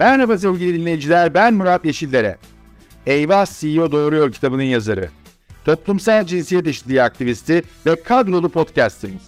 Merhaba sevgili dinleyiciler, ben Murat Yeşillere. Eyvah CEO Doğuruyor kitabının yazarı. Toplumsal cinsiyet eşitliği aktivisti ve kadrolu podcastimiz.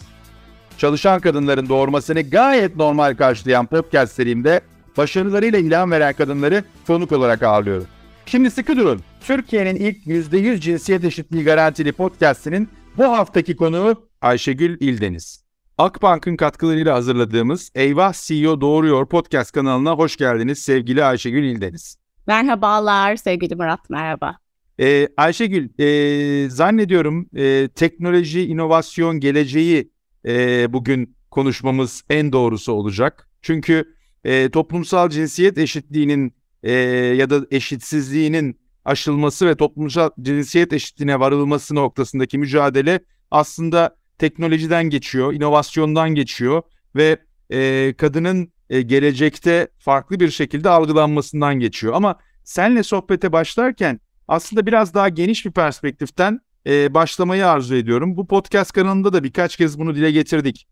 Çalışan kadınların doğurmasını gayet normal karşılayan podcast serimde başarılarıyla ilham veren kadınları konuk olarak ağırlıyorum. Şimdi sıkı durun. Türkiye'nin ilk %100 cinsiyet eşitliği garantili podcastinin bu haftaki konuğu Ayşegül İldeniz. Akbank'ın katkılarıyla hazırladığımız Eyvah CEO Doğuruyor podcast kanalına hoş geldiniz sevgili Ayşegül İldeniz. Merhabalar sevgili Murat, merhaba. Ee, Ayşegül, e, zannediyorum e, teknoloji, inovasyon, geleceği e, bugün konuşmamız en doğrusu olacak. Çünkü e, toplumsal cinsiyet eşitliğinin e, ya da eşitsizliğinin aşılması ve toplumsal cinsiyet eşitliğine varılması noktasındaki mücadele aslında teknolojiden geçiyor, inovasyondan geçiyor ve e, kadının e, gelecekte farklı bir şekilde algılanmasından geçiyor. Ama senle sohbete başlarken aslında biraz daha geniş bir perspektiften e, başlamayı arzu ediyorum. Bu podcast kanalında da birkaç kez bunu dile getirdik.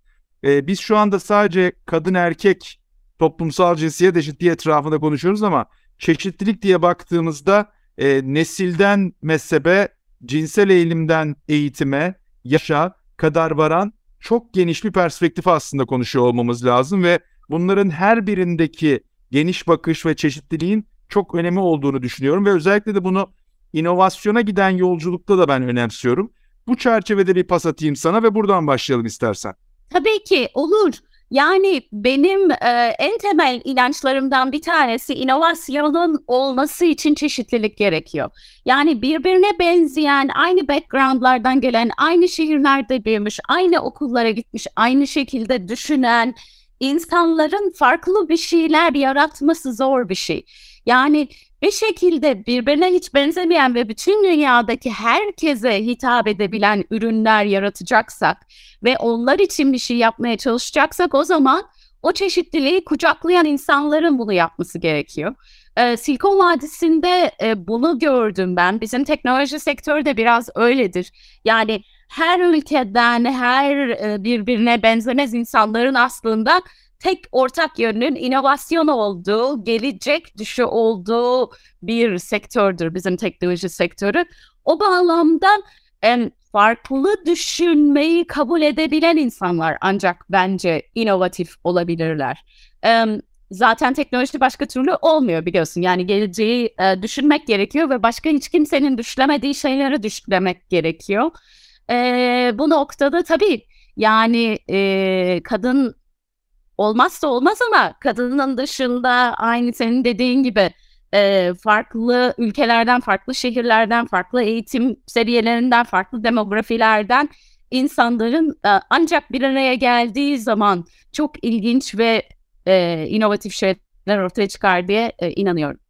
E, biz şu anda sadece kadın erkek toplumsal cinsiyet eşitliği etrafında konuşuyoruz ama çeşitlilik diye baktığımızda e, nesilden mezhebe, cinsel eğilimden eğitime, yaşa kadar varan çok geniş bir perspektif aslında konuşuyor olmamız lazım ve bunların her birindeki geniş bakış ve çeşitliliğin çok önemi olduğunu düşünüyorum ve özellikle de bunu inovasyona giden yolculukta da ben önemsiyorum. Bu çerçevede bir pas atayım sana ve buradan başlayalım istersen. Tabii ki olur. Yani benim e, en temel inançlarımdan bir tanesi inovasyonun olması için çeşitlilik gerekiyor. Yani birbirine benzeyen, aynı backgroundlardan gelen, aynı şehirlerde büyümüş, aynı okullara gitmiş, aynı şekilde düşünen insanların farklı bir şeyler yaratması zor bir şey. Yani bir şekilde birbirine hiç benzemeyen ve bütün dünyadaki herkese hitap edebilen ürünler yaratacaksak ve onlar için bir şey yapmaya çalışacaksak o zaman o çeşitliliği kucaklayan insanların bunu yapması gerekiyor. Ee, Silikon Vadisi'nde e, bunu gördüm ben. Bizim teknoloji sektörü de biraz öyledir. Yani her ülkeden, her e, birbirine benzemez insanların aslında tek ortak yönünün inovasyon olduğu, gelecek dışı olduğu bir sektördür bizim teknoloji sektörü. O bağlamda en farklı düşünmeyi kabul edebilen insanlar ancak bence inovatif olabilirler. Zaten teknoloji başka türlü olmuyor biliyorsun. Yani geleceği e, düşünmek gerekiyor ve başka hiç kimsenin düşlemediği şeyleri düşlemek gerekiyor. E, bu noktada tabii yani e, kadın olmazsa olmaz ama kadının dışında aynı senin dediğin gibi e, farklı ülkelerden, farklı şehirlerden, farklı eğitim seviyelerinden, farklı demografilerden insanların e, ancak bir araya geldiği zaman çok ilginç ve e, inovatif şeyler ortaya çıkar diye e, inanıyorum.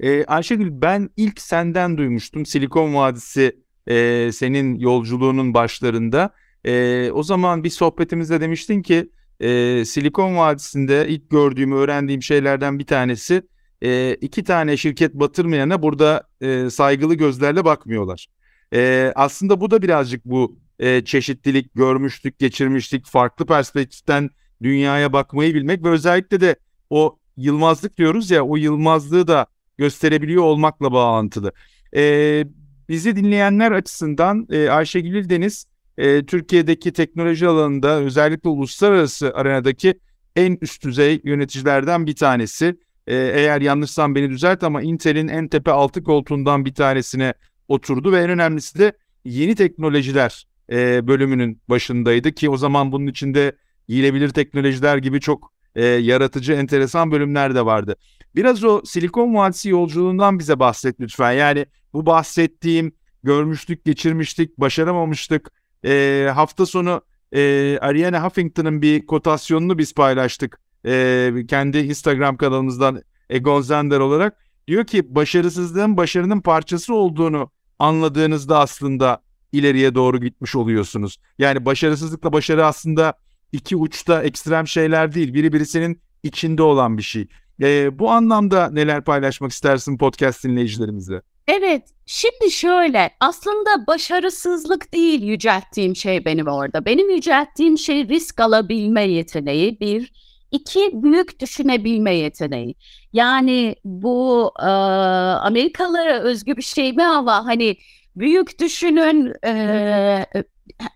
E, Ayşegül ben ilk senden duymuştum Silikon Vadisi e, senin yolculuğunun başlarında. E, o zaman bir sohbetimizde demiştin ki e, Silikon Vadisi'nde ilk gördüğüm, öğrendiğim şeylerden bir tanesi e, iki tane şirket batırmayana burada e, saygılı gözlerle bakmıyorlar. E, aslında bu da birazcık bu e, çeşitlilik, görmüşlük, geçirmişlik, farklı perspektiften dünyaya bakmayı bilmek ve özellikle de o yılmazlık diyoruz ya o yılmazlığı da gösterebiliyor olmakla bağlantılı. E, bizi dinleyenler açısından e, Ayşegül Deniz e, Türkiye'deki teknoloji alanında özellikle uluslararası arenadaki en üst düzey yöneticilerden bir tanesi. E, eğer yanlışsam beni düzelt ama Intel'in en tepe altı koltuğundan bir tanesine oturdu ve en önemlisi de yeni teknolojiler e, bölümünün başındaydı ki o zaman bunun içinde yiyilebilir teknolojiler gibi çok e, yaratıcı, enteresan bölümler de vardı. Biraz o Silikon Vadisi yolculuğundan bize bahset lütfen. Yani bu bahsettiğim görmüştük, geçirmiştik, başaramamıştık e, hafta sonu e, Ariana Huffington'ın bir kotasyonunu biz paylaştık. E, kendi Instagram kanalımızdan Egon Zender olarak. Diyor ki başarısızlığın başarının parçası olduğunu anladığınızda aslında ileriye doğru gitmiş oluyorsunuz. Yani başarısızlıkla başarı aslında iki uçta ekstrem şeyler değil. Biri birisinin içinde olan bir şey. E, bu anlamda neler paylaşmak istersin podcast dinleyicilerimizle? Evet, şimdi şöyle aslında başarısızlık değil yücelttiğim şey benim orada. Benim yücelttiğim şey risk alabilme yeteneği bir. İki büyük düşünebilme yeteneği. Yani bu e, Amerikalılara özgü bir şey mi ama hani büyük düşünün e,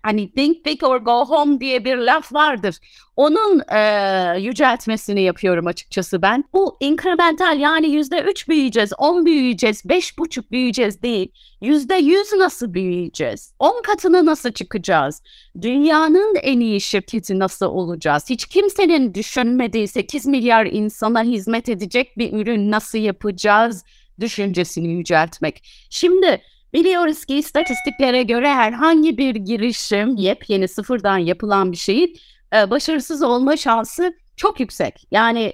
hani think big or go home diye bir laf vardır. Onun e, yüceltmesini yapıyorum açıkçası ben. Bu incremental yani yüzde üç büyüyeceğiz, on büyüyeceğiz, beş buçuk büyüyeceğiz değil. Yüzde yüz nasıl büyüyeceğiz? On katına nasıl çıkacağız? Dünyanın en iyi şirketi nasıl olacağız? Hiç kimsenin düşünmediği 8 milyar insana hizmet edecek bir ürün nasıl yapacağız? düşüncesini yüceltmek. Şimdi Biliyoruz ki istatistiklere göre herhangi bir girişim yepyeni sıfırdan yapılan bir şeyin e, başarısız olma şansı çok yüksek. Yani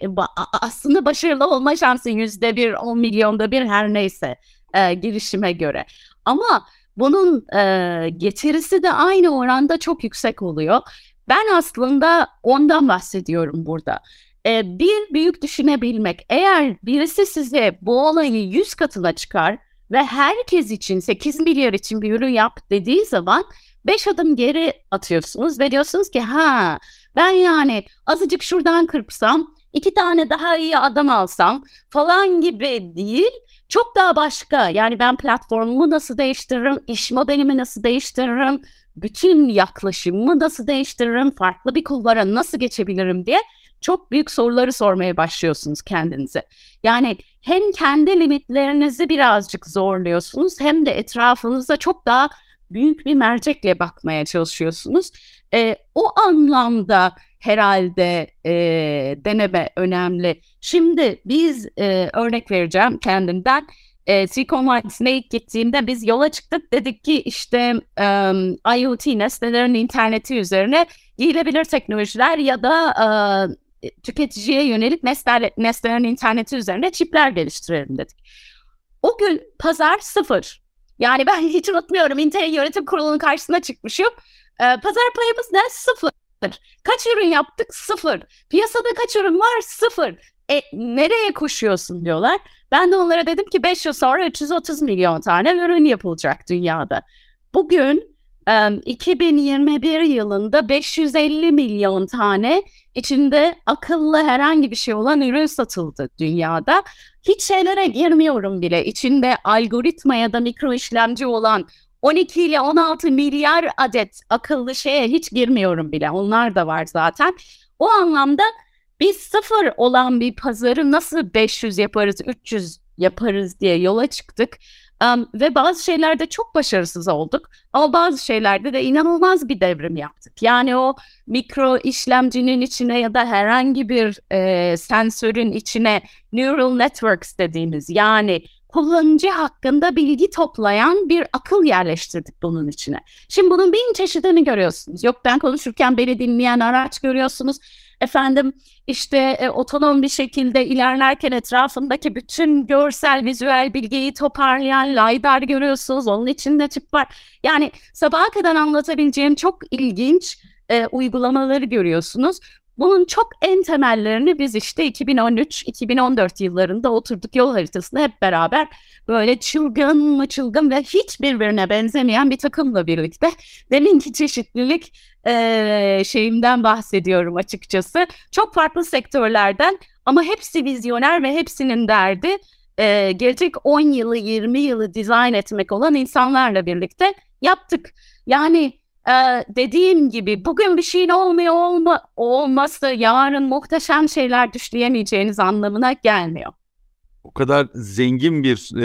aslında başarılı olma şansı yüzde bir, on milyonda bir her neyse e, girişime göre. Ama bunun e, getirisi de aynı oranda çok yüksek oluyor. Ben aslında ondan bahsediyorum burada. E, bir büyük düşünebilmek. Eğer birisi size bu olayı yüz katına çıkar ve herkes için 8 milyar için bir ürün yap dediği zaman 5 adım geri atıyorsunuz ve diyorsunuz ki ha ben yani azıcık şuradan kırpsam iki tane daha iyi adam alsam falan gibi değil çok daha başka. Yani ben platformumu nasıl değiştiririm iş modelimi nasıl değiştiririm bütün yaklaşımımı nasıl değiştiririm farklı bir kulvara nasıl geçebilirim? diye çok büyük soruları sormaya başlıyorsunuz kendinize. Yani hem kendi limitlerinizi birazcık zorluyorsunuz hem de etrafınıza çok daha büyük bir mercekle bakmaya çalışıyorsunuz. E, o anlamda herhalde e, deneme önemli. Şimdi biz e, örnek vereceğim kendimden. E, Silicon Vadisi'ne ilk gittiğimde biz yola çıktık. Dedik ki işte um, IoT nesnelerin interneti üzerine giyilebilir teknolojiler ya da e, tüketiciye yönelik nesneler, nesnelerin interneti üzerinde çipler geliştirelim dedik. O gün pazar sıfır. Yani ben hiç unutmuyorum Intel yönetim kurulunun karşısına çıkmışım. Ee, pazar payımız ne? Sıfır. Kaç ürün yaptık? Sıfır. Piyasada kaç ürün var? Sıfır. E, nereye koşuyorsun diyorlar. Ben de onlara dedim ki 5 yıl sonra 330 milyon tane ürün yapılacak dünyada. Bugün 2021 yılında 550 milyon tane içinde akıllı herhangi bir şey olan ürün satıldı dünyada. Hiç şeylere girmiyorum bile. İçinde algoritma ya da mikro işlemci olan 12 ile 16 milyar adet akıllı şeye hiç girmiyorum bile. Onlar da var zaten. O anlamda biz sıfır olan bir pazarı nasıl 500 yaparız, 300 yaparız diye yola çıktık. Um, ve bazı şeylerde çok başarısız olduk ama bazı şeylerde de inanılmaz bir devrim yaptık. Yani o mikro işlemcinin içine ya da herhangi bir e, sensörün içine neural networks dediğimiz yani kullanıcı hakkında bilgi toplayan bir akıl yerleştirdik bunun içine. Şimdi bunun bin çeşidini görüyorsunuz. Yok ben konuşurken beni dinleyen araç görüyorsunuz efendim işte e, otonom bir şekilde ilerlerken etrafındaki bütün görsel, vizüel bilgiyi toparlayan LiDAR görüyorsunuz. Onun içinde çip var. Yani sabaha kadar anlatabileceğim çok ilginç e, uygulamaları görüyorsunuz. Bunun çok en temellerini biz işte 2013-2014 yıllarında oturduk yol haritasında hep beraber böyle çılgın mı çılgın ve hiç birbirine benzemeyen bir takımla birlikte deminki çeşitlilik şeyimden bahsediyorum açıkçası. Çok farklı sektörlerden ama hepsi vizyoner ve hepsinin derdi gelecek 10 yılı 20 yılı dizayn etmek olan insanlarla birlikte yaptık. Yani dediğim gibi bugün bir şeyin olmuyor olma, olması yarın muhteşem şeyler düşleyemeyeceğiniz anlamına gelmiyor. O kadar zengin bir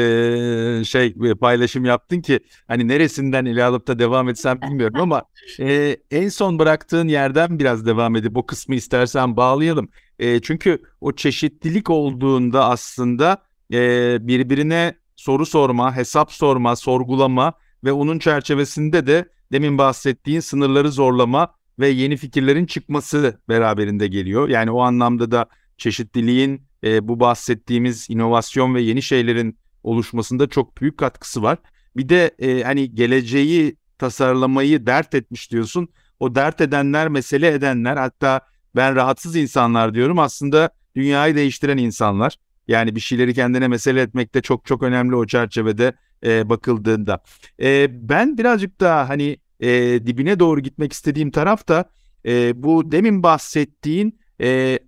e, şey paylaşım yaptın ki hani neresinden ele alıp da devam etsem bilmiyorum ama e, en son bıraktığın yerden biraz devam edip o kısmı istersen bağlayalım. E, çünkü o çeşitlilik olduğunda aslında e, birbirine soru sorma, hesap sorma, sorgulama ve onun çerçevesinde de demin bahsettiğin sınırları zorlama ve yeni fikirlerin çıkması beraberinde geliyor. Yani o anlamda da çeşitliliğin e, bu bahsettiğimiz inovasyon ve yeni şeylerin oluşmasında çok büyük katkısı var. Bir de e, hani geleceği tasarlamayı dert etmiş diyorsun. O dert edenler, mesele edenler hatta ben rahatsız insanlar diyorum. Aslında dünyayı değiştiren insanlar. Yani bir şeyleri kendine mesele etmek de çok çok önemli o çerçevede e, bakıldığında. E, ben birazcık daha hani e, dibine doğru gitmek istediğim taraf da e, bu demin bahsettiğin e,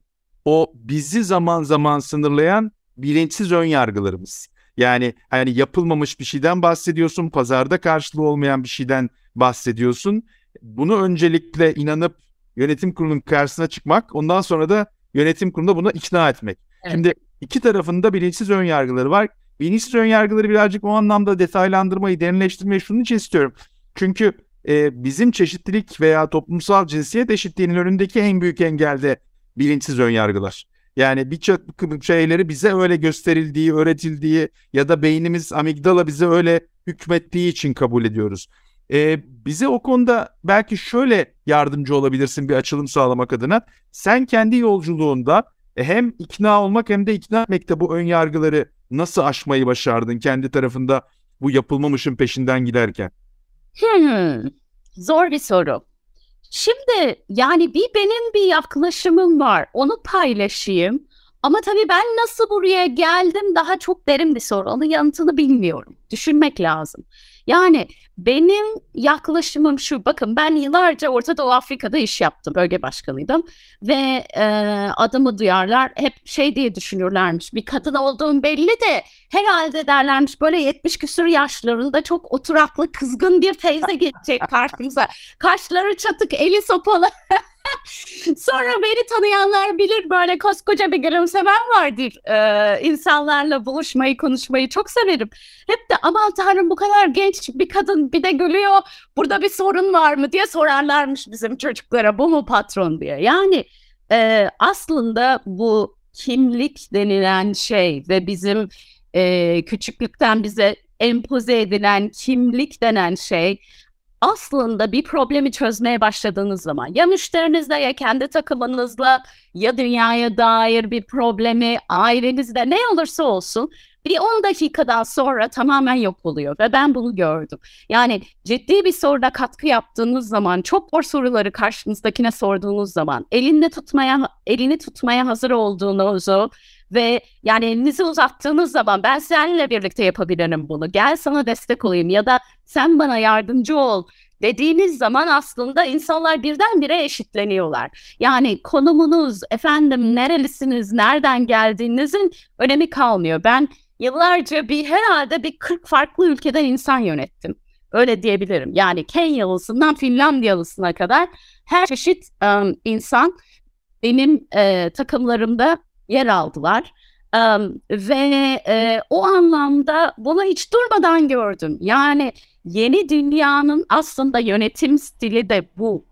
o bizi zaman zaman sınırlayan bilinçsiz ön yargılarımız. Yani hani yapılmamış bir şeyden bahsediyorsun, pazarda karşılığı olmayan bir şeyden bahsediyorsun. Bunu öncelikle inanıp yönetim kurulunun karşısına çıkmak, ondan sonra da yönetim kurulunda buna ikna etmek. Evet. Şimdi iki tarafında bilinçsiz ön yargıları var. Bilinçsiz ön yargıları birazcık o anlamda detaylandırmayı, derinleştirmeyi şunun için istiyorum. Çünkü e, bizim çeşitlilik veya toplumsal cinsiyet eşitliğinin önündeki en büyük engel de bilinçsiz ön yargılar. Yani birçok şeyleri bize öyle gösterildiği, öğretildiği ya da beynimiz amigdala bize öyle hükmettiği için kabul ediyoruz. Ee, bize o konuda belki şöyle yardımcı olabilirsin bir açılım sağlamak adına. Sen kendi yolculuğunda hem ikna olmak hem de ikna etmekte bu ön yargıları nasıl aşmayı başardın kendi tarafında bu yapılmamışın peşinden giderken? Hmm, zor bir soru. Şimdi yani bir benim bir yaklaşımım var. Onu paylaşayım. Ama tabii ben nasıl buraya geldim daha çok derin bir soru. Onun yanıtını bilmiyorum. Düşünmek lazım. Yani benim yaklaşımım şu. Bakın ben yıllarca Orta Doğu Afrika'da iş yaptım. Bölge başkanıydım. Ve e, adımı duyarlar. Hep şey diye düşünürlermiş. Bir kadın olduğum belli de herhalde derlermiş böyle 70 küsur yaşlarında çok oturaklı kızgın bir teyze geçecek karşımıza. Kaşları çatık, eli sopalı. Sonra beni tanıyanlar bilir böyle koskoca bir gülümsemem vardır. Ee, insanlarla buluşmayı, konuşmayı çok severim. Hep de aman tanrım bu kadar genç bir kadın bir de gülüyor. Burada bir sorun var mı diye sorarlarmış bizim çocuklara. Bu mu patron diye. Yani e, aslında bu kimlik denilen şey ve bizim e, küçüklükten bize empoze edilen kimlik denen şey aslında bir problemi çözmeye başladığınız zaman ya müşterinizle ya kendi takımınızla ya dünyaya dair bir problemi ailenizde ne olursa olsun bir 10 dakikadan sonra tamamen yok oluyor ve ben bunu gördüm. Yani ciddi bir soruda katkı yaptığınız zaman, çok zor soruları karşınızdakine sorduğunuz zaman, elinde tutmaya elini tutmaya hazır olduğunuzu ve yani elinizi uzattığınız zaman ben seninle birlikte yapabilirim bunu. Gel sana destek olayım ya da sen bana yardımcı ol dediğiniz zaman aslında insanlar birdenbire eşitleniyorlar. Yani konumunuz, efendim nerelisiniz, nereden geldiğinizin önemi kalmıyor. Ben yıllarca bir herhalde bir 40 farklı ülkeden insan yönettim. Öyle diyebilirim. Yani Kenyalısından Finlandiyalısına kadar her çeşit um, insan benim e, takımlarımda yer aldılar. Um, ve e, o anlamda bunu hiç durmadan gördüm. Yani yeni dünyanın aslında yönetim stili de bu.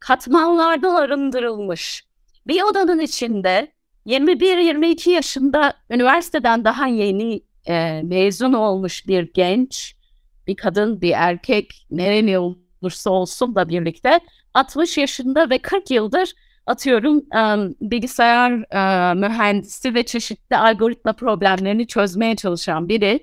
Katmanlardan arındırılmış. Bir odanın içinde 21-22 yaşında üniversiteden daha yeni e, mezun olmuş bir genç, bir kadın, bir erkek, nereli olursa olsun da birlikte 60 yaşında ve 40 yıldır atıyorum um, bilgisayar uh, mühendisi ve çeşitli algoritma problemlerini çözmeye çalışan biri.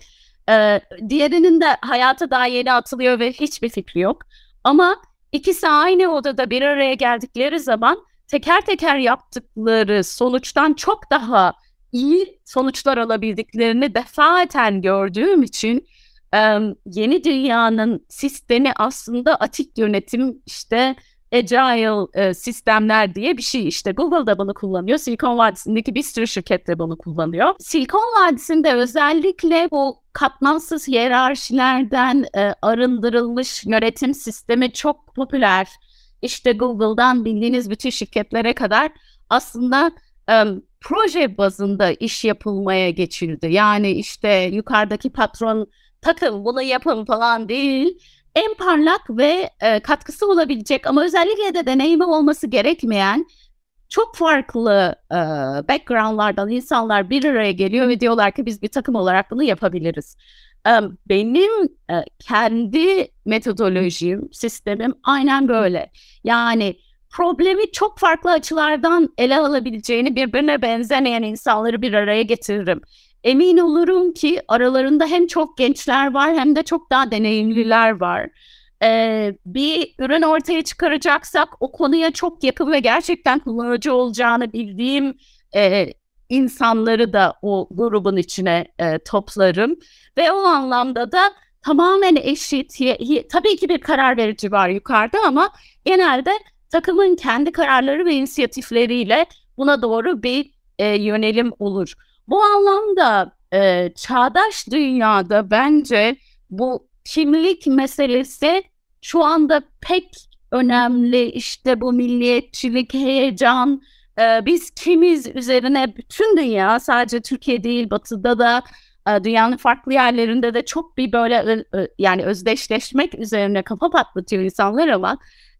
Uh, diğerinin de hayata daha yeni atılıyor ve hiçbir fikri yok. Ama ikisi aynı odada bir araya geldikleri zaman teker teker yaptıkları sonuçtan çok daha iyi sonuçlar alabildiklerini defaten gördüğüm için um, yeni dünyanın sistemi aslında atik yönetim işte agile e, sistemler diye bir şey işte Google da bunu kullanıyor. Silikon Vadisi'ndeki bir sürü şirket de bunu kullanıyor. Silikon Vadisi'nde özellikle bu katmansız hiyerarşilerden e, arındırılmış yönetim sistemi çok popüler. İşte Google'dan bildiğiniz bütün şirketlere kadar aslında e, proje bazında iş yapılmaya geçildi. Yani işte yukarıdaki patron takım bunu yapın falan değil en parlak ve e, katkısı olabilecek ama özellikle de deneyimi olması gerekmeyen çok farklı e, backgroundlardan insanlar bir araya geliyor ve diyorlar ki biz bir takım olarak bunu yapabiliriz. E, benim e, kendi metodolojim, sistemim aynen böyle. Yani problemi çok farklı açılardan ele alabileceğini birbirine benzemeyen insanları bir araya getiririm emin olurum ki aralarında hem çok gençler var hem de çok daha deneyimliler var. Ee, bir ürün ortaya çıkaracaksak o konuya çok yakın ve gerçekten kullanıcı olacağını bildiğim e, insanları da o grubun içine e, toplarım. Ve o anlamda da tamamen eşit, tabii ki bir karar verici var yukarıda ama genelde takımın kendi kararları ve inisiyatifleriyle buna doğru bir e, yönelim olur. Bu anlamda e, çağdaş dünyada bence bu kimlik meselesi şu anda pek önemli. İşte bu milliyetçilik, heyecan, e, biz kimiz üzerine bütün dünya sadece Türkiye değil batıda da e, dünyanın farklı yerlerinde de çok bir böyle yani özdeşleşmek üzerine kafa patlatıyor insanlar ama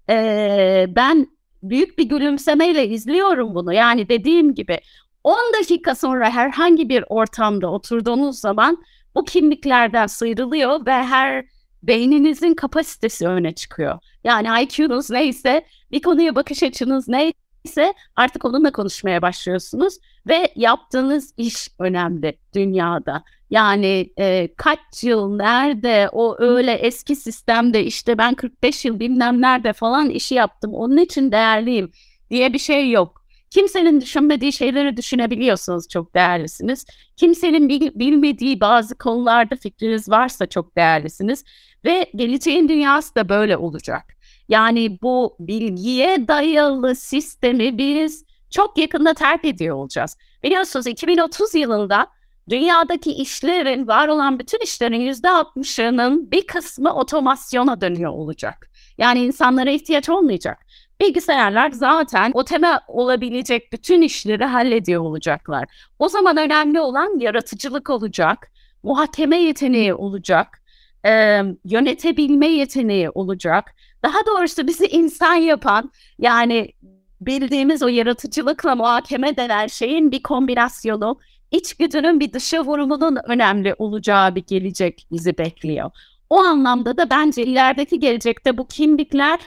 e, ben büyük bir gülümsemeyle izliyorum bunu. Yani dediğim gibi 10 dakika sonra herhangi bir ortamda oturduğunuz zaman bu kimliklerden sıyrılıyor ve her beyninizin kapasitesi öne çıkıyor. Yani IQ'nuz neyse, bir konuya bakış açınız neyse artık onunla konuşmaya başlıyorsunuz ve yaptığınız iş önemli dünyada. Yani e, kaç yıl nerede o öyle eski sistemde işte ben 45 yıl bilmem nerede falan işi yaptım onun için değerliyim diye bir şey yok. Kimsenin düşünmediği şeyleri düşünebiliyorsunuz çok değerlisiniz. Kimsenin bil, bilmediği bazı konularda fikriniz varsa çok değerlisiniz. Ve geleceğin dünyası da böyle olacak. Yani bu bilgiye dayalı sistemi biz çok yakında terk ediyor olacağız. Biliyorsunuz 2030 yılında dünyadaki işlerin, var olan bütün işlerin %60'ının bir kısmı otomasyona dönüyor olacak. Yani insanlara ihtiyaç olmayacak. Bilgisayarlar zaten oteme olabilecek bütün işleri hallediyor olacaklar. O zaman önemli olan yaratıcılık olacak, muhakeme yeteneği olacak, e, yönetebilme yeteneği olacak. Daha doğrusu bizi insan yapan yani bildiğimiz o yaratıcılıkla muhakeme denen şeyin bir kombinasyonu içgüdünün bir dışa vurumunun önemli olacağı bir gelecek bizi bekliyor. O anlamda da bence ilerideki gelecekte bu kimlikler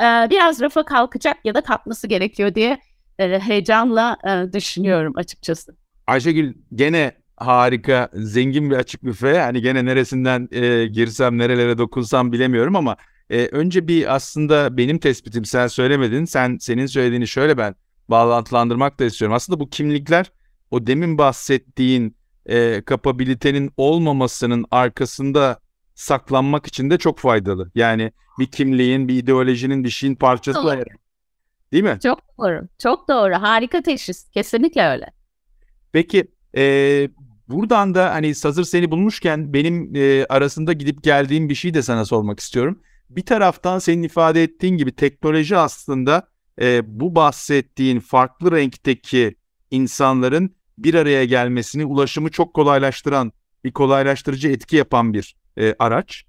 e, biraz rafa kalkacak ya da kalkması gerekiyor diye e, heyecanla e, düşünüyorum açıkçası. Ayşegül gene harika, zengin bir açık büfe. Hani gene neresinden e, girsem, nerelere dokunsam bilemiyorum ama e, önce bir aslında benim tespitim sen söylemedin. Sen senin söylediğini şöyle ben bağlantılandırmak da istiyorum. Aslında bu kimlikler o demin bahsettiğin e, kapabilitenin olmamasının arkasında saklanmak için de çok faydalı. Yani bir kimliğin, bir ideolojinin, bir şeyin parçası doğru. Değil mi? Çok doğru. Çok doğru. Harika teşhis. Kesinlikle öyle. Peki e, buradan da hani hazır seni bulmuşken benim e, arasında gidip geldiğim bir şey de sana sormak istiyorum. Bir taraftan senin ifade ettiğin gibi teknoloji aslında e, bu bahsettiğin farklı renkteki insanların bir araya gelmesini, ulaşımı çok kolaylaştıran, bir kolaylaştırıcı etki yapan bir e, araç.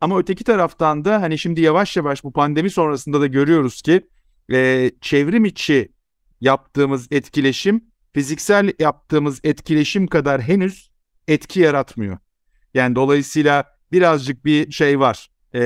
Ama öteki taraftan da hani şimdi yavaş yavaş bu pandemi sonrasında da görüyoruz ki e, çevrim içi yaptığımız etkileşim fiziksel yaptığımız etkileşim kadar henüz etki yaratmıyor. Yani dolayısıyla birazcık bir şey var. E,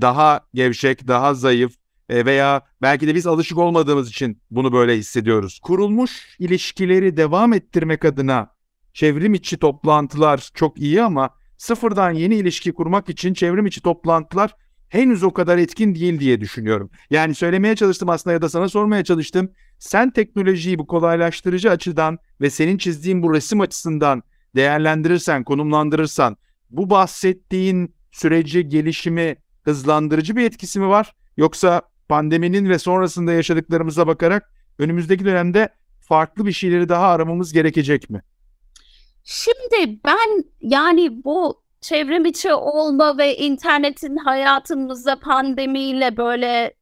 daha gevşek, daha zayıf e, veya belki de biz alışık olmadığımız için bunu böyle hissediyoruz. Kurulmuş ilişkileri devam ettirmek adına çevrim içi toplantılar çok iyi ama sıfırdan yeni ilişki kurmak için çevrim içi toplantılar henüz o kadar etkin değil diye düşünüyorum. Yani söylemeye çalıştım aslında ya da sana sormaya çalıştım. Sen teknolojiyi bu kolaylaştırıcı açıdan ve senin çizdiğin bu resim açısından değerlendirirsen, konumlandırırsan bu bahsettiğin süreci, gelişimi hızlandırıcı bir etkisi mi var? Yoksa pandeminin ve sonrasında yaşadıklarımıza bakarak önümüzdeki dönemde farklı bir şeyleri daha aramamız gerekecek mi? Şimdi ben yani bu çevrim içi olma ve internetin hayatımıza pandemiyle böyle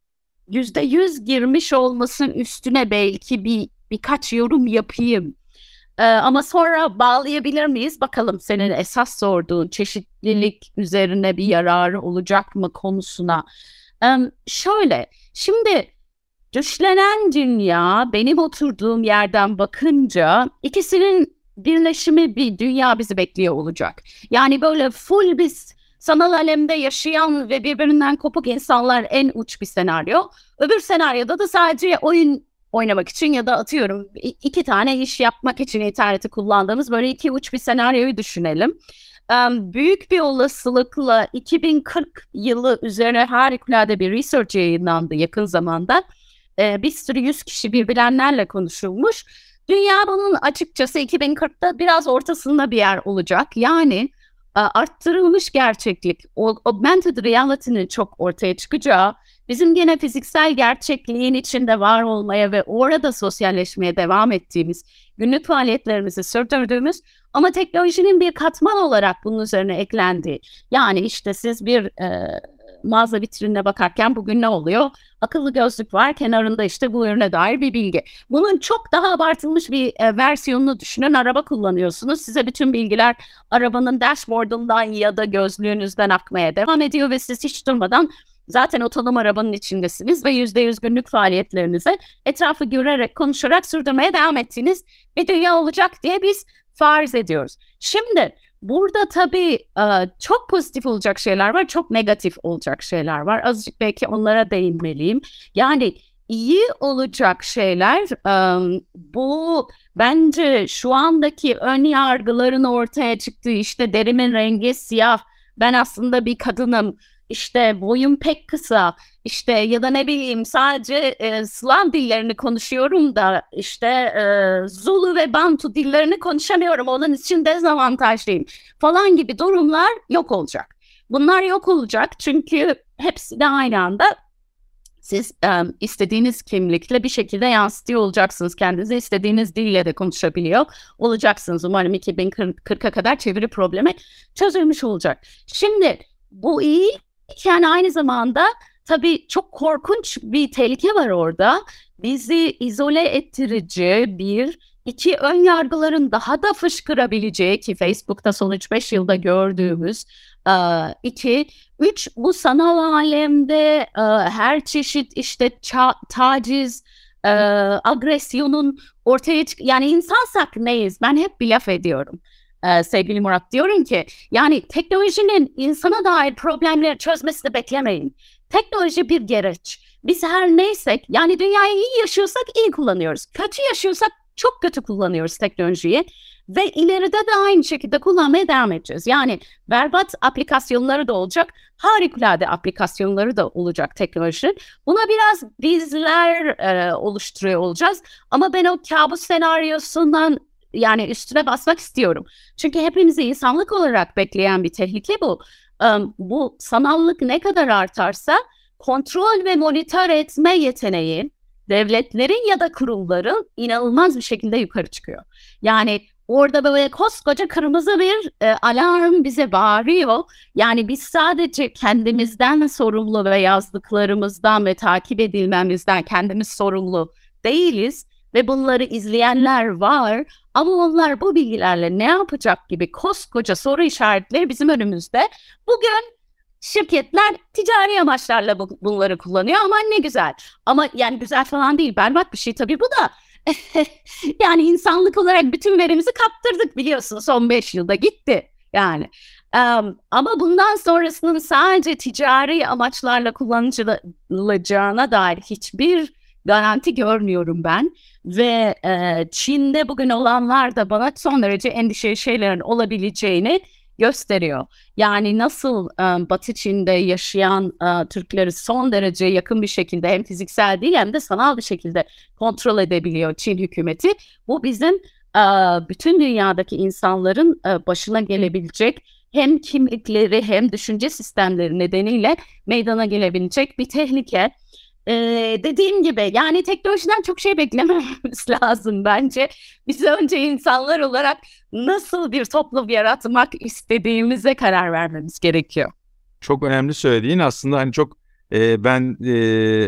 yüzde yüz girmiş olmasının üstüne belki bir birkaç yorum yapayım. Ee, ama sonra bağlayabilir miyiz? Bakalım senin esas sorduğun çeşitlilik üzerine bir yararı olacak mı konusuna. Ee, şöyle, şimdi düşlenen dünya benim oturduğum yerden bakınca ikisinin birleşimi bir dünya bizi bekliyor olacak. Yani böyle full biz sanal alemde yaşayan ve birbirinden kopuk insanlar en uç bir senaryo. Öbür senaryoda da sadece oyun oynamak için ya da atıyorum iki tane iş yapmak için interneti kullandığımız böyle iki uç bir senaryoyu düşünelim. Büyük bir olasılıkla 2040 yılı üzerine harikulade bir research yayınlandı yakın zamanda. Bir sürü yüz kişi birbirlerle konuşulmuş. Dünya bunun açıkçası 2040'ta biraz ortasında bir yer olacak. Yani arttırılmış gerçeklik, augmented reality'nin çok ortaya çıkacağı, bizim gene fiziksel gerçekliğin içinde var olmaya ve orada sosyalleşmeye devam ettiğimiz, günlük faaliyetlerimizi sürdürdüğümüz ama teknolojinin bir katman olarak bunun üzerine eklendiği. Yani işte siz bir e, mağaza vitrinine bakarken bugün ne oluyor? Akıllı gözlük var kenarında işte bu ürüne dair bir bilgi. Bunun çok daha abartılmış bir e, versiyonunu düşünün. Araba kullanıyorsunuz. Size bütün bilgiler arabanın dashboardundan ya da gözlüğünüzden akmaya devam ediyor ve siz hiç durmadan zaten otonom arabanın içindesiniz ve yüzde yüz günlük faaliyetlerinize etrafı görerek, konuşarak sürdürmeye devam ettiğiniz bir dünya olacak diye biz farz ediyoruz. Şimdi Burada tabii çok pozitif olacak şeyler var, çok negatif olacak şeyler var. Azıcık belki onlara değinmeliyim. Yani iyi olacak şeyler bu bence şu andaki ön yargıların ortaya çıktığı işte derimin rengi siyah, ben aslında bir kadınım, işte boyum pek kısa, işte ya da ne bileyim sadece e, Slav dillerini konuşuyorum da işte e, Zulu ve Bantu dillerini konuşamıyorum. Onun için dezavantajlıyım falan gibi durumlar yok olacak. Bunlar yok olacak çünkü hepsi de aynı anda siz um, istediğiniz kimlikle bir şekilde yansıtıyor olacaksınız. Kendinize istediğiniz dille de konuşabiliyor olacaksınız. Umarım 2040'a kadar çeviri problemi çözülmüş olacak. Şimdi bu iyi yani aynı zamanda tabii çok korkunç bir tehlike var orada. Bizi izole ettirici bir, iki ön yargıların daha da fışkırabileceği ki Facebook'ta son 3-5 yılda gördüğümüz iki, üç bu sanal alemde her çeşit işte ça- taciz, agresyonun ortaya çık yani insansak neyiz? Ben hep bir laf ediyorum e, sevgili Murat. Diyorum ki yani teknolojinin insana dair problemleri çözmesini beklemeyin. Teknoloji bir gereç. Biz her neysek yani dünyayı iyi yaşıyorsak iyi kullanıyoruz. Kötü yaşıyorsak çok kötü kullanıyoruz teknolojiyi ve ileride de aynı şekilde kullanmaya devam edeceğiz. Yani berbat aplikasyonları da olacak, harikulade aplikasyonları da olacak teknolojinin. Buna biraz bizler e, oluşturuyor olacağız. Ama ben o kabus senaryosundan yani üstüne basmak istiyorum. Çünkü hepimizi insanlık olarak bekleyen bir tehlike bu. Um, bu sanallık ne kadar artarsa kontrol ve monitör etme yeteneği devletlerin ya da kurumların inanılmaz bir şekilde yukarı çıkıyor. Yani orada böyle koskoca kırmızı bir e, alarm bize bağırıyor. Yani biz sadece kendimizden sorumlu ve yazdıklarımızdan ve takip edilmemizden kendimiz sorumlu değiliz ve bunları izleyenler var ama onlar bu bilgilerle ne yapacak gibi koskoca soru işaretleri bizim önümüzde. Bugün şirketler ticari amaçlarla bu, bunları kullanıyor ama ne güzel. Ama yani güzel falan değil berbat bir şey tabii bu da. yani insanlık olarak bütün verimizi kaptırdık biliyorsun son 5 yılda gitti yani. Um, ama bundan sonrasının sadece ticari amaçlarla kullanılacağına dair hiçbir garanti görmüyorum ben ve e, Çin'de bugün olanlar da bana son derece endişeli şeylerin olabileceğini gösteriyor. Yani nasıl e, Batı Çin'de yaşayan e, Türkleri son derece yakın bir şekilde hem fiziksel değil hem de sanal bir şekilde kontrol edebiliyor Çin hükümeti. Bu bizim e, bütün dünyadaki insanların e, başına gelebilecek hem kimlikleri hem düşünce sistemleri nedeniyle meydana gelebilecek bir tehlike. Ee, dediğim gibi yani teknolojiden çok şey beklememiz lazım bence. Biz önce insanlar olarak nasıl bir toplum yaratmak istediğimize karar vermemiz gerekiyor. Çok önemli söylediğin aslında hani çok e, ben e,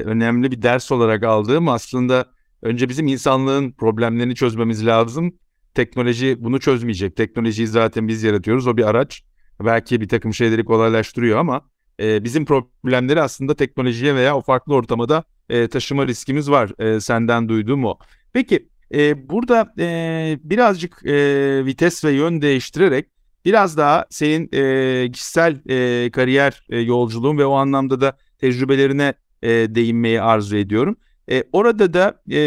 önemli bir ders olarak aldığım aslında önce bizim insanlığın problemlerini çözmemiz lazım. Teknoloji bunu çözmeyecek. Teknolojiyi zaten biz yaratıyoruz. O bir araç. Belki bir takım şeyleri kolaylaştırıyor ama e, bizim problemleri aslında teknolojiye veya o farklı ortamada e, taşıma riskimiz var. E, senden duyduğum o. Peki e, burada e, birazcık e, vites ve yön değiştirerek biraz daha senin e, kişisel e, kariyer e, yolculuğun ve o anlamda da tecrübelerine e, değinmeyi arzu ediyorum. E, orada da e,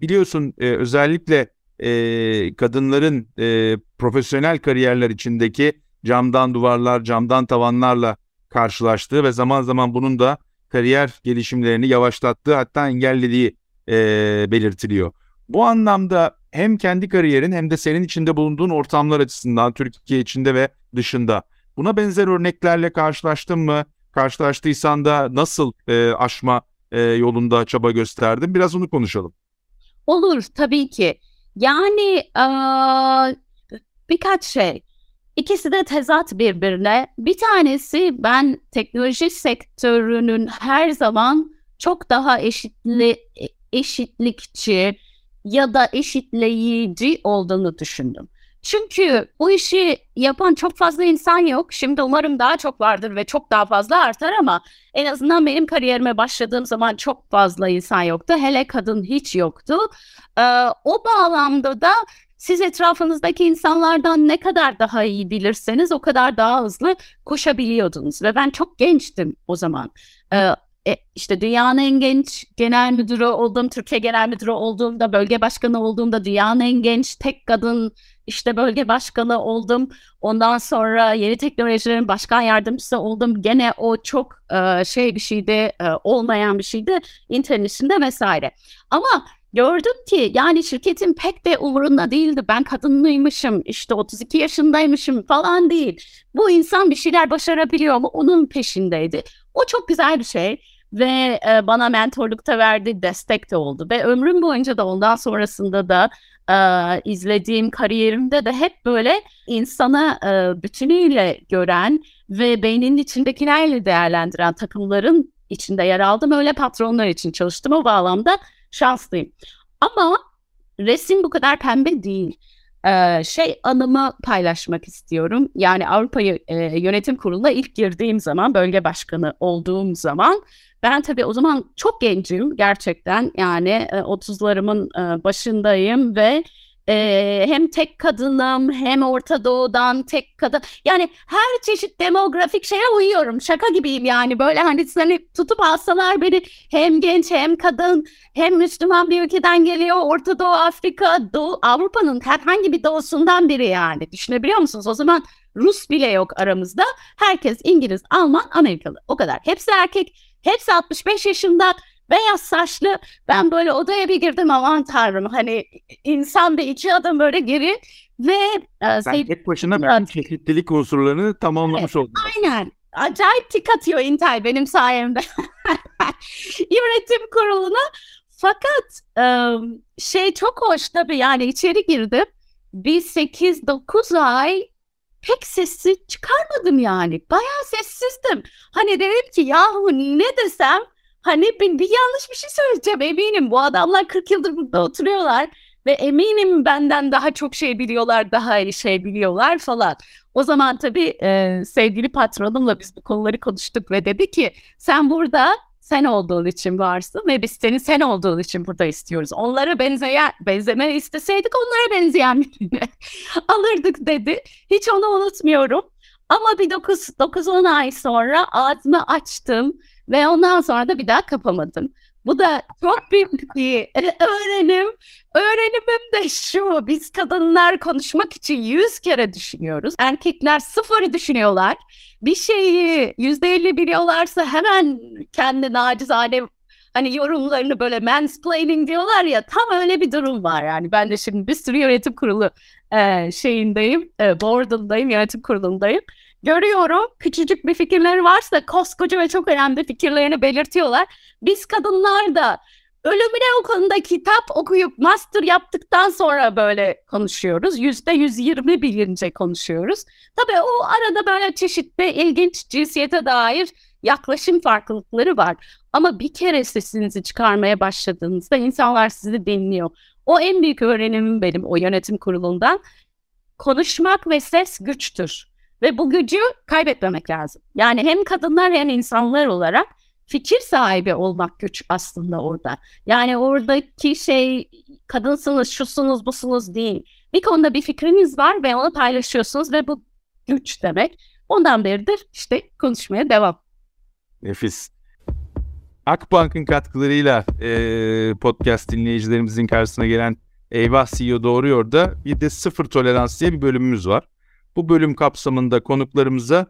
biliyorsun e, özellikle e, kadınların e, profesyonel kariyerler içindeki camdan duvarlar, camdan tavanlarla karşılaştığı ve zaman zaman bunun da kariyer gelişimlerini yavaşlattığı hatta engellediği e, belirtiliyor. Bu anlamda hem kendi kariyerin hem de senin içinde bulunduğun ortamlar açısından Türkiye içinde ve dışında buna benzer örneklerle karşılaştın mı? Karşılaştıysan da nasıl e, aşma e, yolunda çaba gösterdin? Biraz onu konuşalım. Olur tabii ki. Yani e, birkaç şey. İkisi de tezat birbirine. Bir tanesi ben teknoloji sektörünün her zaman çok daha eşitli, eşitlikçi ya da eşitleyici olduğunu düşündüm. Çünkü bu işi yapan çok fazla insan yok. Şimdi umarım daha çok vardır ve çok daha fazla artar ama en azından benim kariyerime başladığım zaman çok fazla insan yoktu. Hele kadın hiç yoktu. Ee, o bağlamda da siz etrafınızdaki insanlardan ne kadar daha iyi bilirseniz o kadar daha hızlı koşabiliyordunuz. Ve ben çok gençtim o zaman. Ee, e, işte dünyanın en genç genel müdürü oldum. Türkiye genel müdürü olduğumda, bölge başkanı olduğumda dünyanın en genç tek kadın işte bölge başkanı oldum. Ondan sonra yeni teknolojilerin başkan yardımcısı oldum. Gene o çok e, şey bir şeydi, e, olmayan bir şeydi internet vesaire. Ama gördüm ki yani şirketin pek de umurunda değildi. Ben kadınlıymışım, işte 32 yaşındaymışım falan değil. Bu insan bir şeyler başarabiliyor mu? Onun peşindeydi. O çok güzel bir şey ve e, bana mentorlukta verdi, destek de oldu. Ve ömrüm boyunca da ondan sonrasında da e, izlediğim kariyerimde de hep böyle insana e, bütünüyle gören ve beyninin içindekilerle değerlendiren takımların içinde yer aldım. Öyle patronlar için çalıştım. O bağlamda şanslıyım. Ama resim bu kadar pembe değil. Ee, şey anımı paylaşmak istiyorum. Yani Avrupa e, Yönetim Kurulu'na ilk girdiğim zaman, bölge başkanı olduğum zaman ben tabii o zaman çok gencim gerçekten. Yani e, 30'larımın e, başındayım ve ee, hem tek kadınım hem Orta Doğu'dan tek kadın. Yani her çeşit demografik şeye uyuyorum. Şaka gibiyim yani. Böyle hani seni tutup alsalar beni hem genç hem kadın hem Müslüman bir ülkeden geliyor. Orta Doğu, Afrika, Doğu, Avrupa'nın herhangi bir doğusundan biri yani. Düşünebiliyor musunuz? O zaman Rus bile yok aramızda. Herkes İngiliz, Alman, Amerikalı. O kadar. Hepsi erkek. Hepsi 65 yaşında beyaz saçlı ben böyle odaya bir girdim aman tanrım hani insan bir iki adım böyle geri ve e, Sen tek başına bütün çeşitlilik unsurlarını tamamlamış evet, oldun. Aynen. Acayip tik atıyor Intel benim sayemde. Yönetim kuruluna. Fakat e, şey çok hoş tabii yani içeri girdim. Bir 8-9 ay pek sessiz çıkarmadım yani. Bayağı sessizdim. Hani dedim ki yahu ne desem Hani ben bir yanlış bir şey söyleyeceğim eminim. Bu adamlar 40 yıldır burada oturuyorlar ve eminim benden daha çok şey biliyorlar, daha iyi şey biliyorlar falan. O zaman tabii e, sevgili patronumla biz bu konuları konuştuk ve dedi ki sen burada sen olduğun için varsın ve biz seni sen olduğun için burada istiyoruz. Onlara benzeyen, benzeme isteseydik onlara benzeyen birini alırdık dedi. Hiç onu unutmuyorum. Ama bir 9-10 ay sonra ağzımı açtım ve ondan sonra da bir daha kapamadım. Bu da çok büyük bir öğrenim. Öğrenimim de şu. Biz kadınlar konuşmak için yüz kere düşünüyoruz. Erkekler sıfır düşünüyorlar. Bir şeyi yüzde elli biliyorlarsa hemen kendi nacizane hani yorumlarını böyle mansplaining diyorlar ya tam öyle bir durum var yani. Ben de şimdi bir sürü yönetim kurulu e, şeyindeyim, e, board'undayım, yönetim kurulundayım görüyorum. Küçücük bir fikirleri varsa koskoca ve çok önemli fikirlerini belirtiyorlar. Biz kadınlar da ölümüne o konuda kitap okuyup master yaptıktan sonra böyle konuşuyoruz. Yüzde yüz yirmi bilince konuşuyoruz. Tabii o arada böyle çeşitli ilginç cinsiyete dair yaklaşım farklılıkları var. Ama bir kere sesinizi çıkarmaya başladığınızda insanlar sizi dinliyor. O en büyük öğrenimim benim o yönetim kurulundan. Konuşmak ve ses güçtür. Ve bu gücü kaybetmemek lazım. Yani hem kadınlar hem insanlar olarak fikir sahibi olmak güç aslında orada. Yani oradaki şey kadınsınız, şusunuz, busunuz değil. Bir konuda bir fikriniz var ve onu paylaşıyorsunuz ve bu güç demek. Ondan beridir işte konuşmaya devam. Nefis. Akbank'ın katkılarıyla e, podcast dinleyicilerimizin karşısına gelen Eyvah CEO Doğruyor da bir de sıfır tolerans diye bir bölümümüz var. Bu bölüm kapsamında konuklarımıza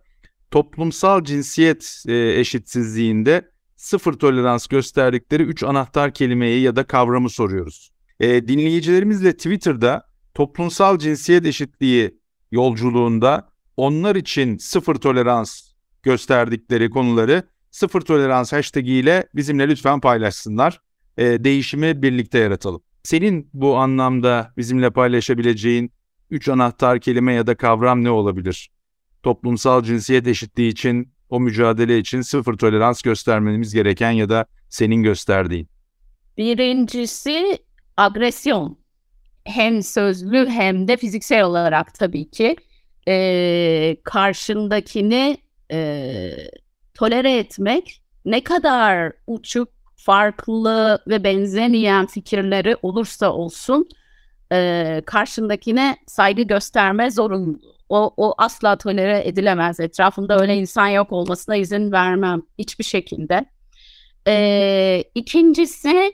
toplumsal cinsiyet e, eşitsizliğinde sıfır tolerans gösterdikleri üç anahtar kelimeyi ya da kavramı soruyoruz. E, dinleyicilerimizle Twitter'da toplumsal cinsiyet eşitliği yolculuğunda onlar için sıfır tolerans gösterdikleri konuları sıfır tolerans hashtag ile bizimle lütfen paylaşsınlar. E, değişimi birlikte yaratalım. Senin bu anlamda bizimle paylaşabileceğin üç anahtar kelime ya da kavram ne olabilir? Toplumsal cinsiyet eşitliği için, o mücadele için sıfır tolerans göstermemiz gereken ya da senin gösterdiğin. Birincisi agresyon. Hem sözlü hem de fiziksel olarak tabii ki. Ee, karşındakini e, tolere etmek ne kadar uçuk, farklı ve benzemeyen fikirleri olursa olsun e, karşındakine saygı gösterme zorunlu. O, o asla tolere edilemez. Etrafımda öyle insan yok olmasına izin vermem hiçbir şekilde. E, ikincisi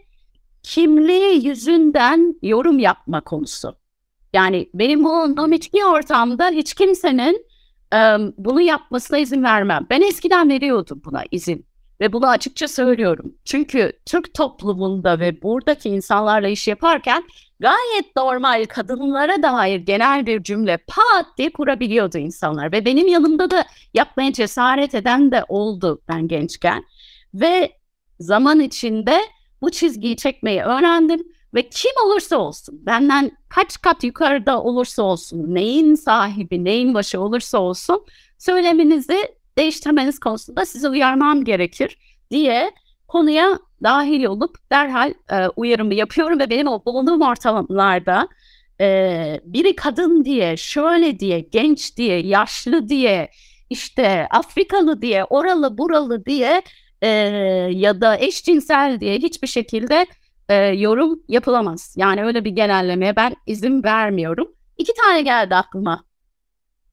kimliği yüzünden yorum yapma konusu. Yani benim bulunduğum hiçbir ortamda hiç kimsenin um, bunu yapmasına izin vermem. Ben eskiden veriyordum buna izin ve bunu açıkça söylüyorum. Çünkü Türk toplumunda ve buradaki insanlarla iş yaparken gayet normal kadınlara dair genel bir cümle pat diye kurabiliyordu insanlar. Ve benim yanımda da yapmaya cesaret eden de oldu ben gençken. Ve zaman içinde bu çizgiyi çekmeyi öğrendim ve kim olursa olsun, benden kaç kat yukarıda olursa olsun, neyin sahibi, neyin başı olursa olsun söyleminizi değiştirmeniz konusunda sizi uyarmam gerekir diye konuya dahil olup derhal e, uyarımı yapıyorum ve benim o bulunduğum ortamlarda e, biri kadın diye, şöyle diye, genç diye, yaşlı diye, işte Afrikalı diye, oralı buralı diye e, ya da eşcinsel diye hiçbir şekilde e, yorum yapılamaz. Yani öyle bir genellemeye ben izin vermiyorum. İki tane geldi aklıma.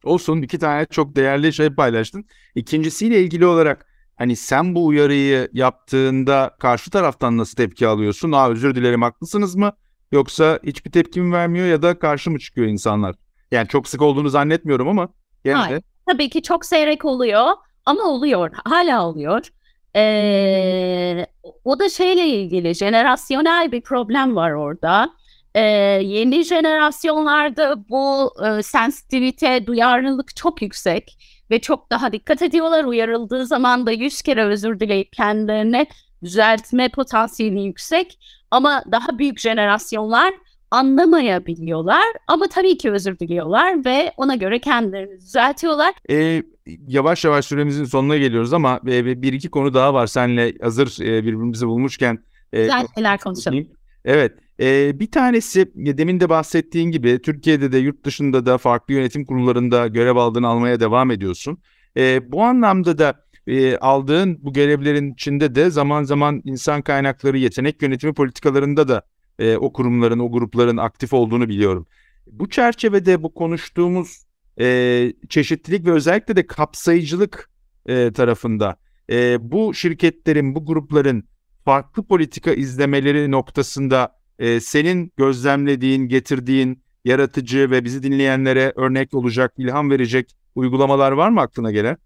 Olsun iki tane çok değerli şey paylaştın. İkincisiyle ilgili olarak hani sen bu uyarıyı yaptığında karşı taraftan nasıl tepki alıyorsun? Aa özür dilerim haklısınız mı? Yoksa hiçbir tepki mi vermiyor ya da karşı mı çıkıyor insanlar? Yani çok sık olduğunu zannetmiyorum ama genelde. Hayır, tabii ki çok seyrek oluyor ama oluyor. Hala oluyor. Ee, o da şeyle ilgili jenerasyonel bir problem var orada. Ee, yeni jenerasyonlarda bu e, sensitivite, duyarlılık çok yüksek ve çok daha dikkat ediyorlar. Uyarıldığı zaman da yüz kere özür dileyip kendilerine düzeltme potansiyeli yüksek. Ama daha büyük jenerasyonlar anlamayabiliyorlar ama tabii ki özür diliyorlar ve ona göre kendilerini düzeltiyorlar. E, yavaş yavaş süremizin sonuna geliyoruz ama e, bir iki konu daha var seninle hazır e, birbirimizi bulmuşken. E, Güzel şeyler konuşalım. Evet. E, bir tanesi demin de bahsettiğin gibi Türkiye'de de yurt dışında da farklı yönetim kurullarında görev aldığın almaya devam ediyorsun. E, bu anlamda da e, aldığın bu görevlerin içinde de zaman zaman insan kaynakları yetenek yönetimi politikalarında da e, o kurumların, o grupların aktif olduğunu biliyorum. Bu çerçevede bu konuştuğumuz e, çeşitlilik ve özellikle de kapsayıcılık e, tarafında e, bu şirketlerin, bu grupların farklı politika izlemeleri noktasında e, senin gözlemlediğin, getirdiğin yaratıcı ve bizi dinleyenlere örnek olacak, ilham verecek uygulamalar var mı aklına gelen?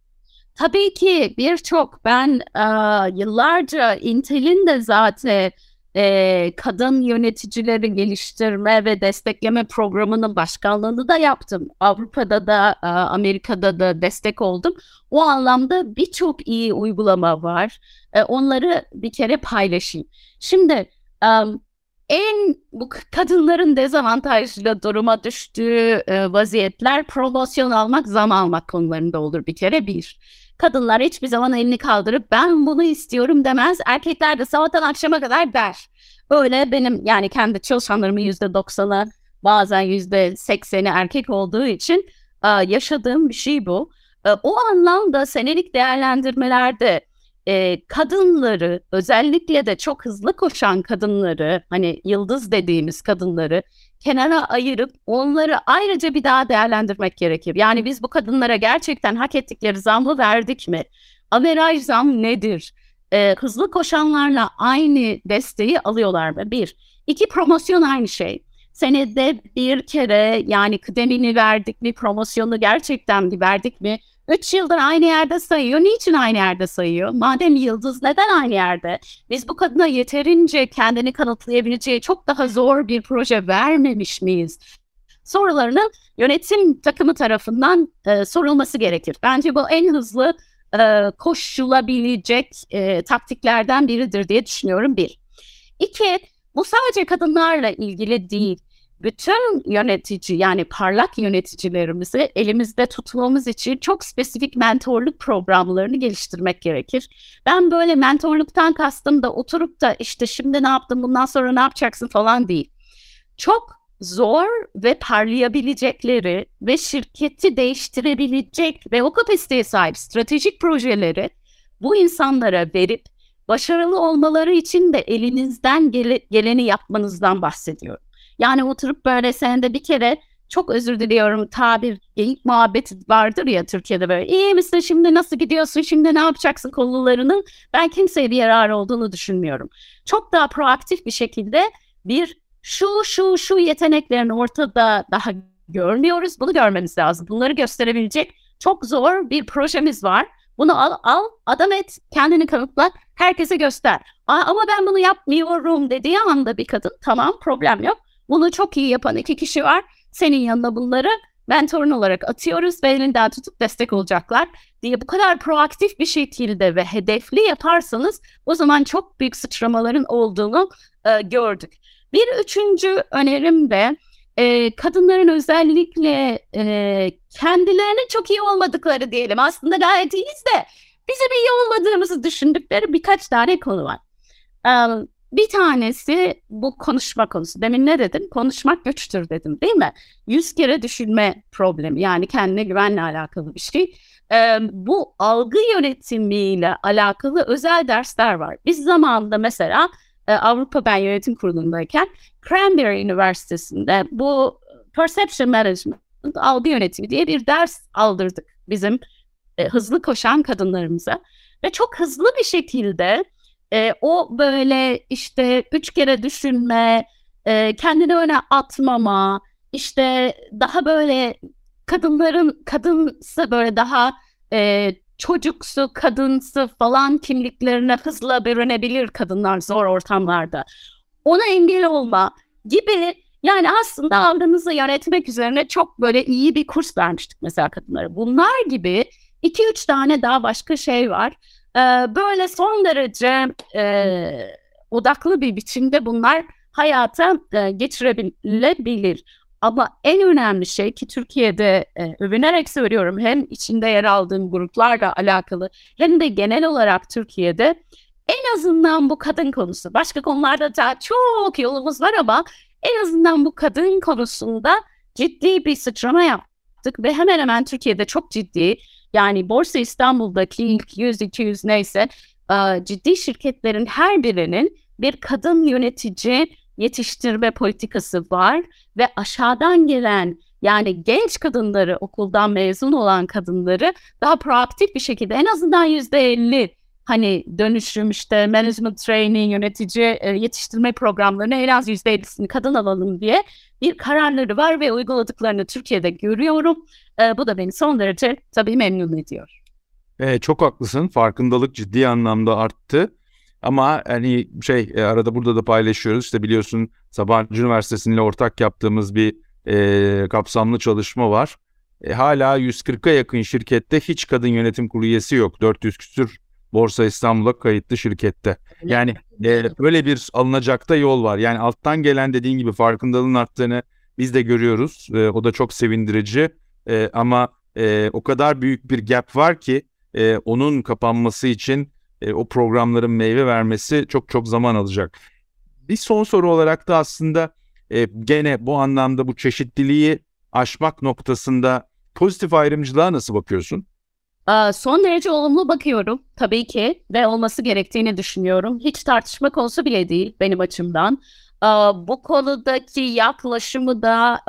Tabii ki birçok ben e, yıllarca Intel'in de zaten e, kadın yöneticileri geliştirme ve destekleme programının başkanlığını da yaptım. Avrupa'da da e, Amerika'da da destek oldum. O anlamda birçok iyi uygulama var. E, onları bir kere paylaşayım. Şimdi um, en bu kadınların dezavantajlı duruma düştüğü e, vaziyetler promosyon almak, zam almak konularında olur bir kere bir. Kadınlar hiçbir zaman elini kaldırıp ben bunu istiyorum demez. Erkekler de sabahtan akşama kadar der. Öyle benim yani kendi çalışanlarımın yüzde doksanı bazen yüzde sekseni erkek olduğu için yaşadığım bir şey bu. O anlamda senelik değerlendirmelerde e, kadınları özellikle de çok hızlı koşan kadınları hani yıldız dediğimiz kadınları kenara ayırıp onları ayrıca bir daha değerlendirmek gerekir. Yani biz bu kadınlara gerçekten hak ettikleri zamı verdik mi? Averaj zam nedir? Ee, hızlı koşanlarla aynı desteği alıyorlar mı? Bir. İki promosyon aynı şey. Senede bir kere yani kıdemini verdik mi, promosyonu gerçekten bir verdik mi? Üç yıldır aynı yerde sayıyor. Niçin aynı yerde sayıyor? Madem yıldız neden aynı yerde? Biz bu kadına yeterince kendini kanıtlayabileceği çok daha zor bir proje vermemiş miyiz? Sorularının yönetim takımı tarafından e, sorulması gerekir. Bence bu en hızlı e, koşulabilecek e, taktiklerden biridir diye düşünüyorum bir. İki, bu sadece kadınlarla ilgili değil. Bütün yönetici yani parlak yöneticilerimizi elimizde tutmamız için çok spesifik mentorluk programlarını geliştirmek gerekir. Ben böyle mentorluktan kastım da oturup da işte şimdi ne yaptın bundan sonra ne yapacaksın falan değil. Çok zor ve parlayabilecekleri ve şirketi değiştirebilecek ve o kapasiteye sahip stratejik projeleri bu insanlara verip başarılı olmaları için de elinizden gele, geleni yapmanızdan bahsediyorum. Yani oturup böyle senede bir kere çok özür diliyorum tabir geyik muhabbeti vardır ya Türkiye'de böyle iyi misin şimdi nasıl gidiyorsun şimdi ne yapacaksın konularının ben kimseye bir yararı olduğunu düşünmüyorum. Çok daha proaktif bir şekilde bir şu şu şu yeteneklerin ortada daha görmüyoruz bunu görmemiz lazım. Bunları gösterebilecek çok zor bir projemiz var. Bunu al, al adam et, kendini kanıtla, herkese göster. Aa, ama ben bunu yapmıyorum dediği anda bir kadın tamam problem yok. Bunu çok iyi yapan iki kişi var. Senin yanına bunları mentorun olarak atıyoruz ve elinden tutup destek olacaklar diye bu kadar proaktif bir şekilde ve hedefli yaparsanız o zaman çok büyük sıçramaların olduğunu e, gördük. Bir üçüncü önerim de e, kadınların özellikle e, kendilerine çok iyi olmadıkları diyelim. Aslında gayet iyiyiz de bizim iyi olmadığımızı düşündükleri birkaç tane konu var. Um, bir tanesi bu konuşma konusu. Demin ne dedim? Konuşmak güçtür dedim değil mi? Yüz kere düşünme problemi yani kendine güvenle alakalı bir şey. Ee, bu algı yönetimiyle alakalı özel dersler var. Biz zamanında mesela Avrupa Ben Yönetim Kurulu'ndayken Cranberry Üniversitesi'nde bu Perception Management algı yönetimi diye bir ders aldırdık bizim e, hızlı koşan kadınlarımıza. Ve çok hızlı bir şekilde e, o böyle işte üç kere düşünme, e, kendini öne atmama, işte daha böyle kadınların kadınsa böyle daha e, çocuksu, kadınsı falan kimliklerine hızla bürünebilir kadınlar zor ortamlarda. Ona engel olma gibi yani aslında algınızı yönetmek üzerine çok böyle iyi bir kurs vermiştik mesela kadınlara. Bunlar gibi iki üç tane daha başka şey var. Ee, böyle son derece e, odaklı bir biçimde bunlar hayata e, geçirebilir. Ama en önemli şey ki Türkiye'de e, övünerek söylüyorum hem içinde yer aldığım gruplarla alakalı hem de genel olarak Türkiye'de en azından bu kadın konusu. Başka konularda da çok yolumuz var ama en azından bu kadın konusunda ciddi bir sıçrama yaptık ve hemen hemen Türkiye'de çok ciddi yani Borsa İstanbul'daki ilk 100-200 neyse ciddi şirketlerin her birinin bir kadın yönetici yetiştirme politikası var ve aşağıdan gelen yani genç kadınları okuldan mezun olan kadınları daha proaktif bir şekilde en azından yüzde elli hani dönüşüm işte management training yönetici e, yetiştirme programlarına en az yüzde ellisini kadın alalım diye bir kararları var ve uyguladıklarını Türkiye'de görüyorum. E, bu da beni son derece tabii memnun ediyor. E, çok haklısın. Farkındalık ciddi anlamda arttı. Ama hani şey e, arada burada da paylaşıyoruz. İşte biliyorsun Sabancı Üniversitesi'yle ortak yaptığımız bir e, kapsamlı çalışma var. E, hala 140'a yakın şirkette hiç kadın yönetim kurulu üyesi yok. 400 küsür Borsa İstanbul'a kayıtlı şirkette. Yani e, böyle bir alınacakta yol var. Yani alttan gelen dediğin gibi farkındalığın arttığını biz de görüyoruz. E, o da çok sevindirici. E, ama e, o kadar büyük bir gap var ki e, onun kapanması için e, o programların meyve vermesi çok çok zaman alacak. Bir son soru olarak da aslında e, gene bu anlamda bu çeşitliliği aşmak noktasında pozitif ayrımcılığa nasıl bakıyorsun? Son derece olumlu bakıyorum tabii ki ve olması gerektiğini düşünüyorum. Hiç tartışma konusu bile değil benim açımdan. Bu konudaki yaklaşımı da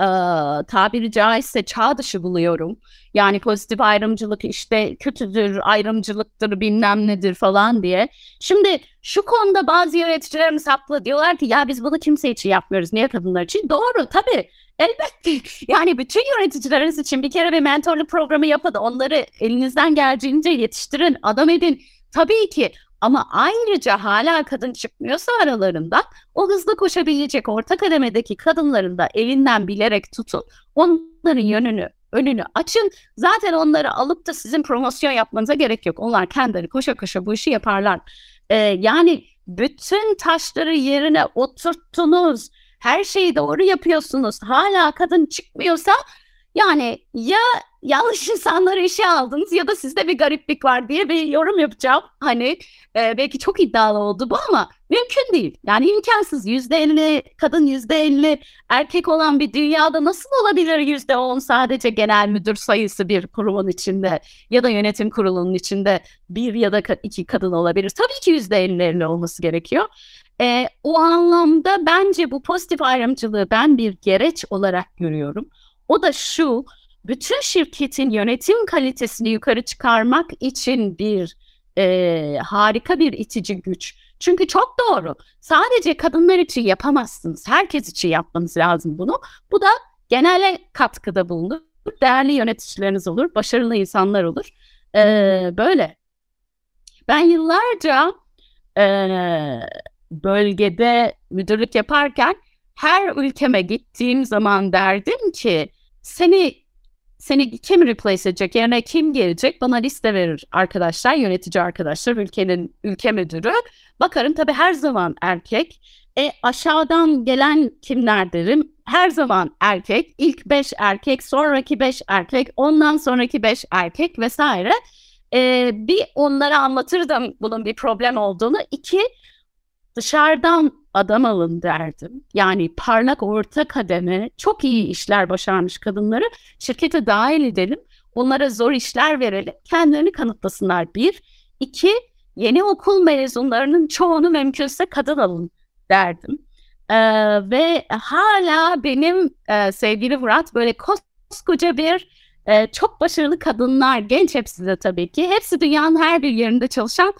tabiri caizse çağ dışı buluyorum. Yani pozitif ayrımcılık işte kötüdür, ayrımcılıktır bilmem nedir falan diye. Şimdi şu konuda bazı yöneticilerimiz haklı diyorlar ki ya biz bunu kimse için yapmıyoruz. Niye kadınlar için? Doğru tabii. Elbette. Yani bütün yöneticileriniz için bir kere bir mentorluk programı yapın. Onları elinizden geldiğince yetiştirin, adam edin. Tabii ki ama ayrıca hala kadın çıkmıyorsa aralarında o hızlı koşabilecek orta kademedeki kadınların da elinden bilerek tutun. Onların yönünü önünü açın. Zaten onları alıp da sizin promosyon yapmanıza gerek yok. Onlar kendileri koşa koşa bu işi yaparlar. Ee, yani bütün taşları yerine oturttunuz. Her şeyi doğru yapıyorsunuz. Hala kadın çıkmıyorsa yani ya yanlış insanları işe aldınız ya da sizde bir gariplik var diye bir yorum yapacağım. Hani e, belki çok iddialı oldu bu ama mümkün değil. Yani imkansız. Yüzde elli kadın yüzde elli erkek olan bir dünyada nasıl olabilir yüzde on sadece genel müdür sayısı bir kurumun içinde ya da yönetim kurulunun içinde bir ya da iki kadın olabilir. Tabii ki yüzde elli olması gerekiyor. E, o anlamda bence bu pozitif ayrımcılığı ben bir gereç olarak görüyorum. O da şu, bütün şirketin yönetim kalitesini yukarı çıkarmak için bir e, harika bir itici güç. Çünkü çok doğru. Sadece kadınlar için yapamazsınız. Herkes için yapmanız lazım bunu. Bu da genele katkıda bulunur. Değerli yöneticileriniz olur, başarılı insanlar olur. Ee, böyle. Ben yıllarca e, bölgede müdürlük yaparken her ülkeme gittiğim zaman derdim ki seni seni kim replace edecek? Yerine kim gelecek? Bana liste verir arkadaşlar yönetici arkadaşlar ülkenin ülke müdürü. Bakarım tabii her zaman erkek. E aşağıdan gelen kimler derim? Her zaman erkek. İlk beş erkek sonraki beş erkek ondan sonraki beş erkek vesaire. E, bir onlara anlatırdım bunun bir problem olduğunu. İki dışarıdan adam alın derdim. Yani parlak orta kademe çok iyi işler başarmış kadınları şirkete dahil edelim. Onlara zor işler verelim. Kendilerini kanıtlasınlar bir. İki, yeni okul mezunlarının çoğunu mümkünse kadın alın derdim. Ee, ve hala benim e, sevgili Murat böyle koskoca bir e, çok başarılı kadınlar, genç hepsi de tabii ki. Hepsi dünyanın her bir yerinde çalışan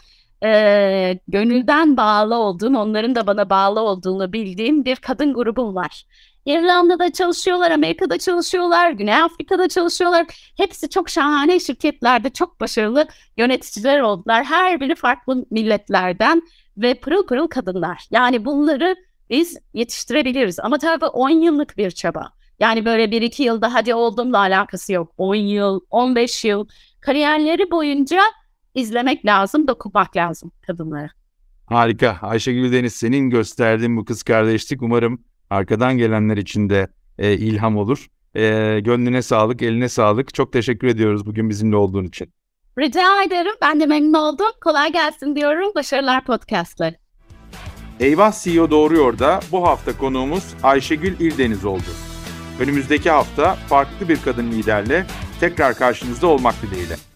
e, gönülden bağlı olduğum, onların da bana bağlı olduğunu bildiğim bir kadın grubum var. İrlanda'da çalışıyorlar, Amerika'da çalışıyorlar, Güney Afrika'da çalışıyorlar. Hepsi çok şahane şirketlerde çok başarılı yöneticiler oldular. Her biri farklı milletlerden ve pırıl pırıl kadınlar. Yani bunları biz yetiştirebiliriz. Ama tabii 10 yıllık bir çaba. Yani böyle 1-2 yılda hadi oldumla alakası yok. 10 yıl, 15 yıl kariyerleri boyunca izlemek lazım, dokunmak lazım kadınlara. Harika. Ayşegül Deniz senin gösterdiğin bu kız kardeşlik umarım arkadan gelenler için de e, ilham olur. E, gönlüne sağlık, eline sağlık. Çok teşekkür ediyoruz bugün bizimle olduğun için. Rica ederim. Ben de memnun oldum. Kolay gelsin diyorum. Başarılar podcastları. Eyvah CEO Doğruyor da bu hafta konuğumuz Ayşegül İldeniz oldu. Önümüzdeki hafta farklı bir kadın liderle tekrar karşınızda olmak dileğiyle.